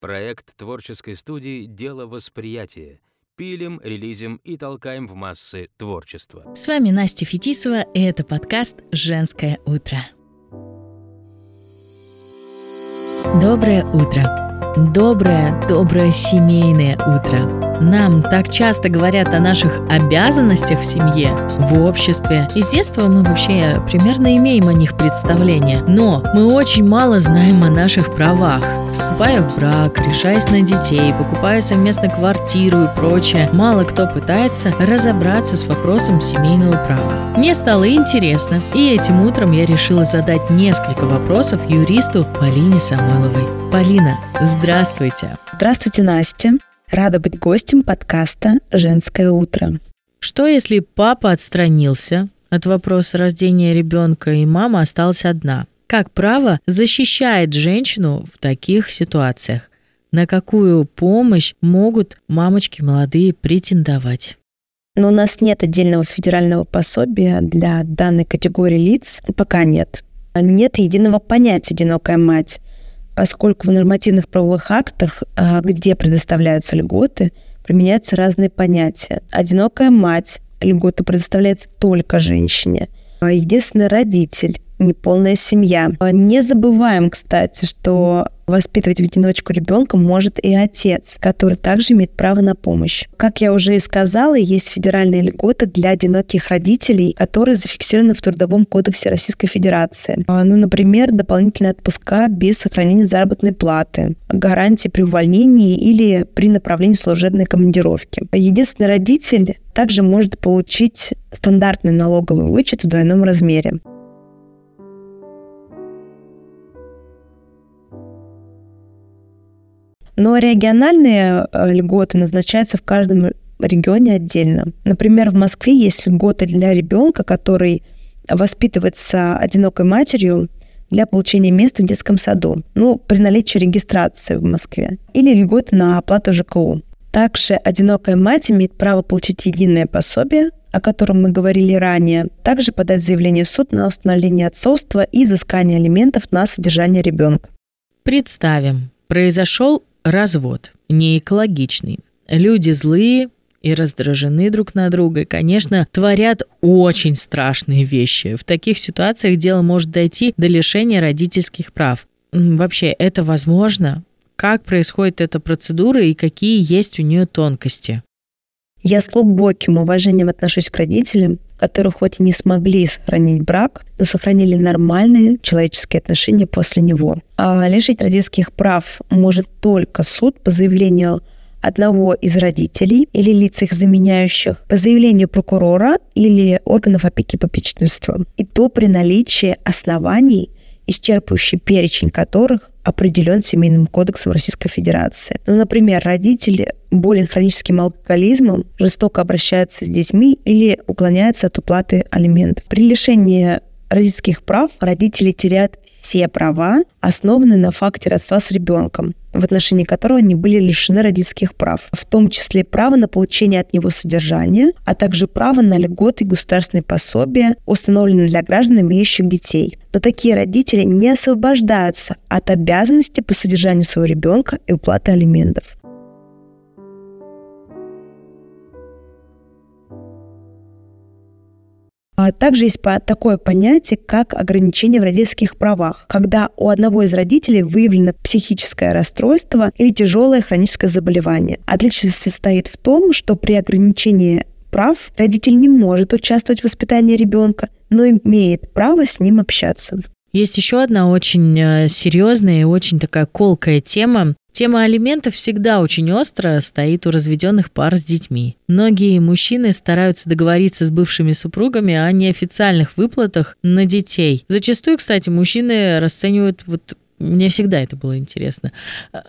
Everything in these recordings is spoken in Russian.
Проект творческой студии «Дело восприятия». Пилим, релизим и толкаем в массы творчество. С вами Настя Фетисова, и это подкаст «Женское утро». Доброе утро. Доброе, доброе семейное утро. Нам так часто говорят о наших обязанностях в семье, в обществе. И с детства мы вообще примерно имеем о них представление. Но мы очень мало знаем о наших правах. Вступая в брак, решаясь на детей, покупая совместно квартиру и прочее, мало кто пытается разобраться с вопросом семейного права. Мне стало интересно, и этим утром я решила задать несколько вопросов юристу Полине Самойловой. Полина, здравствуйте. Здравствуйте, Настя. Рада быть гостем подкаста «Женское утро». Что если папа отстранился от вопроса рождения ребенка, и мама осталась одна? Как право защищает женщину в таких ситуациях? На какую помощь могут мамочки молодые претендовать? Но у нас нет отдельного федерального пособия для данной категории лиц. Пока нет. Нет единого понятия «одинокая мать» поскольку в нормативных правовых актах, а, где предоставляются льготы, применяются разные понятия. Одинокая мать, льгота предоставляется только женщине. А единственный родитель, неполная семья. Не забываем, кстати, что воспитывать в одиночку ребенка может и отец, который также имеет право на помощь. Как я уже и сказала, есть федеральные льготы для одиноких родителей, которые зафиксированы в Трудовом кодексе Российской Федерации. А, ну, например, дополнительные отпуска без сохранения заработной платы, гарантии при увольнении или при направлении служебной командировки. Единственный родитель также может получить стандартный налоговый вычет в двойном размере. Но региональные э, льготы назначаются в каждом регионе отдельно. Например, в Москве есть льготы для ребенка, который воспитывается одинокой матерью для получения места в детском саду, ну, при наличии регистрации в Москве, или льготы на оплату ЖКУ. Также одинокая мать имеет право получить единое пособие, о котором мы говорили ранее, также подать заявление в суд на установление отцовства и изыскание алиментов на содержание ребенка. Представим, произошел развод, не экологичный. Люди злые и раздражены друг на друга, конечно, творят очень страшные вещи. В таких ситуациях дело может дойти до лишения родительских прав. Вообще, это возможно? Как происходит эта процедура и какие есть у нее тонкости? Я с глубоким уважением отношусь к родителям, которые хоть и не смогли сохранить брак, но сохранили нормальные человеческие отношения после него. А лишить родительских прав может только суд по заявлению одного из родителей или лиц их заменяющих по заявлению прокурора или органов опеки и попечительства. И то при наличии оснований, исчерпывающий перечень которых определен Семейным кодексом Российской Федерации. Ну, например, родители болен хроническим алкоголизмом, жестоко обращаются с детьми или уклоняются от уплаты алиментов. При лишении родительских прав родители теряют все права, основанные на факте родства с ребенком, в отношении которого они были лишены родительских прав, в том числе право на получение от него содержания, а также право на льготы и государственные пособия, установленные для граждан, имеющих детей. Но такие родители не освобождаются от обязанности по содержанию своего ребенка и уплаты алиментов. Также есть такое понятие, как ограничение в родительских правах, когда у одного из родителей выявлено психическое расстройство или тяжелое хроническое заболевание. Отличие состоит в том, что при ограничении прав родитель не может участвовать в воспитании ребенка, но имеет право с ним общаться. Есть еще одна очень э, серьезная и очень такая колкая тема. Тема алиментов всегда очень остро стоит у разведенных пар с детьми. Многие мужчины стараются договориться с бывшими супругами о неофициальных выплатах на детей. Зачастую, кстати, мужчины расценивают вот мне всегда это было интересно.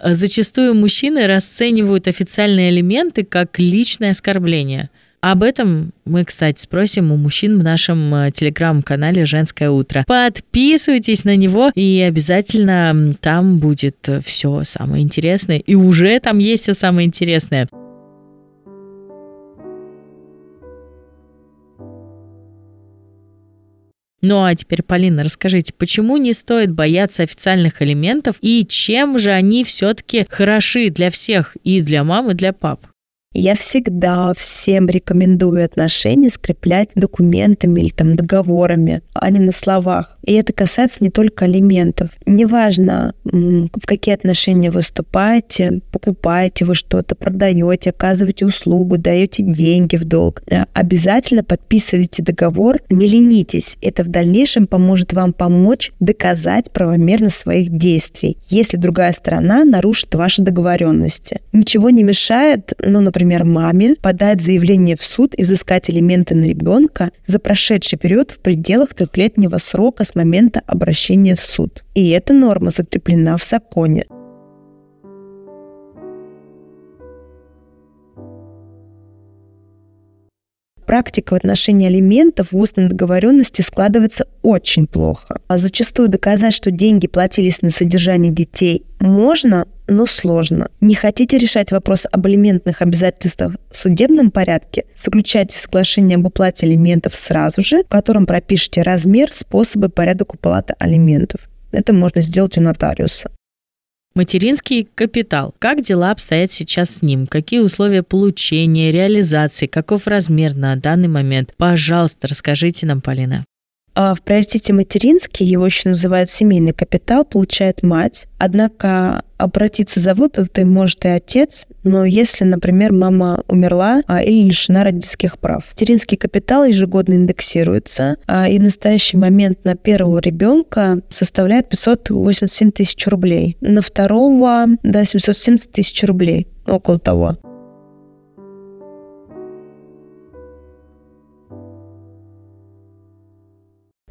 Зачастую мужчины расценивают официальные элементы как личное оскорбление – об этом мы, кстати, спросим у мужчин в нашем э, телеграм-канале «Женское утро». Подписывайтесь на него, и обязательно там будет все самое интересное. И уже там есть все самое интересное. Ну а теперь, Полина, расскажите, почему не стоит бояться официальных элементов и чем же они все-таки хороши для всех, и для мам, и для пап? Я всегда всем рекомендую отношения скреплять документами или там договорами, а не на словах. И это касается не только алиментов. Неважно, в какие отношения вы вступаете, покупаете вы что-то, продаете, оказываете услугу, даете деньги в долг. Обязательно подписывайте договор, не ленитесь. Это в дальнейшем поможет вам помочь доказать правомерность своих действий, если другая сторона нарушит ваши договоренности. Ничего не мешает, ну, например, например, маме подать заявление в суд и взыскать элементы на ребенка за прошедший период в пределах трехлетнего срока с момента обращения в суд. И эта норма закреплена в законе. практика в отношении алиментов в устной договоренности складывается очень плохо. А зачастую доказать, что деньги платились на содержание детей можно, но сложно. Не хотите решать вопрос об алиментных обязательствах в судебном порядке? Заключайте соглашение об уплате алиментов сразу же, в котором пропишите размер, способы, порядок уплаты алиментов. Это можно сделать у нотариуса. Материнский капитал. Как дела обстоят сейчас с ним? Какие условия получения, реализации? Каков размер на данный момент? Пожалуйста, расскажите нам, Полина. А в приоритете материнский, его еще называют семейный капитал, получает мать. Однако обратиться за выплатой может и отец, но если, например, мама умерла а, или лишена родительских прав. Материнский капитал ежегодно индексируется, а, и в настоящий момент на первого ребенка составляет 587 тысяч рублей. На второго, да, 770 тысяч рублей, около того.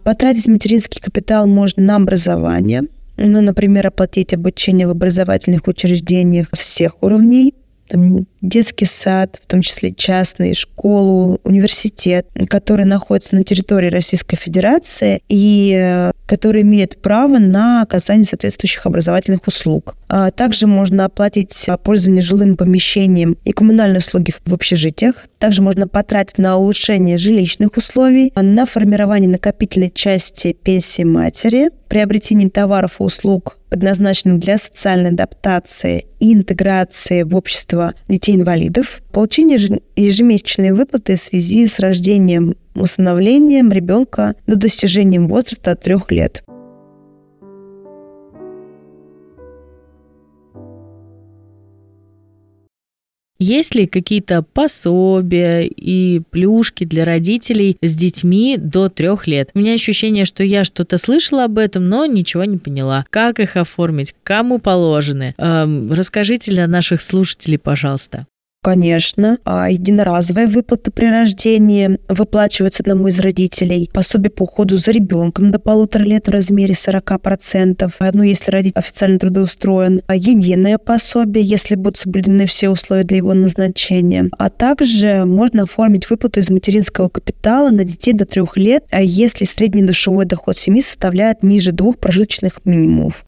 Потратить материнский капитал можно на образование, ну, например, оплатить обучение в образовательных учреждениях всех уровней, там, детский сад, в том числе частный, школу, университет, который находится на территории Российской Федерации и э, который имеет право на оказание соответствующих образовательных услуг. А также можно оплатить пользование жилым помещением и коммунальные услуги в общежитиях. Также можно потратить на улучшение жилищных условий, на формирование накопительной части пенсии матери, приобретение товаров и услуг предназначенных для социальной адаптации и интеграции в общество детей-инвалидов, получение ежемесячной выплаты в связи с рождением, усыновлением ребенка до достижения возраста трех лет. Есть ли какие-то пособия и плюшки для родителей с детьми до трех лет? У меня ощущение, что я что-то слышала об этом, но ничего не поняла. Как их оформить? Кому положены? Эм, расскажите для наших слушателей, пожалуйста. Конечно. А единоразовая выплата при рождении выплачивается одному из родителей. Пособие по уходу за ребенком до полутора лет в размере 40%. Ну, если родитель официально трудоустроен. А единое пособие, если будут соблюдены все условия для его назначения. А также можно оформить выплату из материнского капитала на детей до трех лет, а если средний душевой доход семьи составляет ниже двух прожиточных минимумов.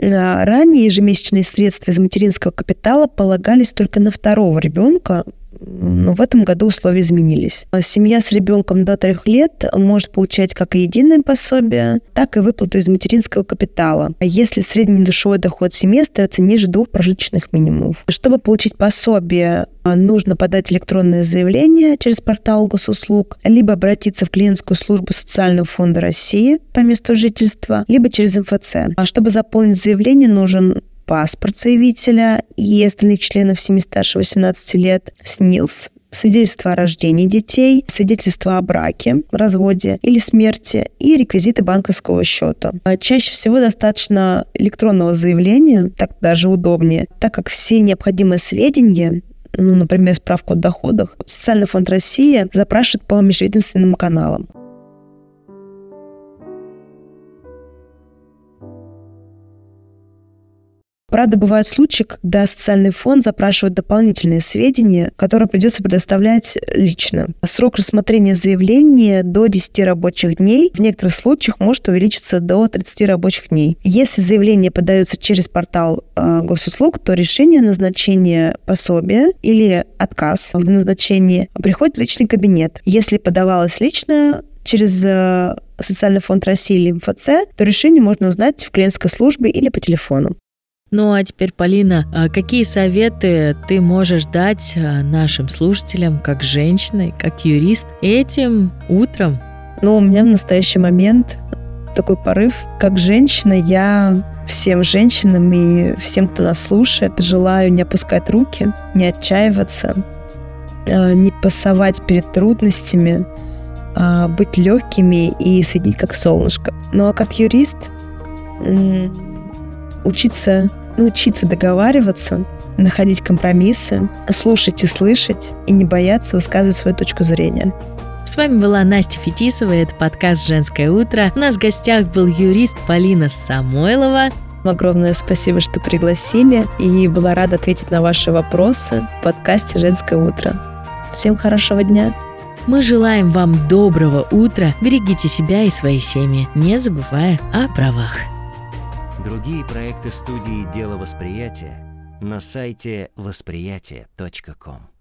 Ранее ежемесячные средства из материнского капитала полагались только на второго ребенка, но в этом году условия изменились. Семья с ребенком до трех лет может получать как единое пособие, так и выплату из материнского капитала, если средний душевой доход семьи остается ниже двух прожиточных минимумов. Чтобы получить пособие, нужно подать электронное заявление через портал госуслуг, либо обратиться в клиентскую службу Социального фонда России по месту жительства, либо через МФЦ. А чтобы заполнить заявление, нужен паспорт заявителя и остальных членов семьи старше 18 лет, СНИЛС, свидетельство о рождении детей, свидетельство о браке, разводе или смерти и реквизиты банковского счета. А чаще всего достаточно электронного заявления, так даже удобнее, так как все необходимые сведения ну, например, справку о доходах, Социальный фонд России запрашивает по межведомственным каналам. Правда, бывают случаи, когда социальный фонд запрашивает дополнительные сведения, которые придется предоставлять лично. Срок рассмотрения заявления до 10 рабочих дней, в некоторых случаях может увеличиться до 30 рабочих дней. Если заявление подается через портал э, госуслуг, то решение о назначении пособия или отказ в назначении приходит в личный кабинет. Если подавалось лично, через э, социальный фонд России или МФЦ, то решение можно узнать в клиентской службе или по телефону. Ну а теперь, Полина, а какие советы ты можешь дать а, нашим слушателям, как женщина, как юрист, этим утром? Ну, у меня в настоящий момент такой порыв. Как женщина я всем женщинам и всем, кто нас слушает, желаю не опускать руки, не отчаиваться, а, не пасовать перед трудностями, быть легкими и светить как солнышко. Ну а как юрист учиться, научиться договариваться, находить компромиссы, слушать и слышать, и не бояться высказывать свою точку зрения. С вами была Настя Фетисова, это подкаст «Женское утро». У нас в гостях был юрист Полина Самойлова. Огромное спасибо, что пригласили, и была рада ответить на ваши вопросы в подкасте «Женское утро». Всем хорошего дня! Мы желаем вам доброго утра, берегите себя и свои семьи, не забывая о правах. Другие проекты студии «Дело восприятия» на сайте восприятие.ком.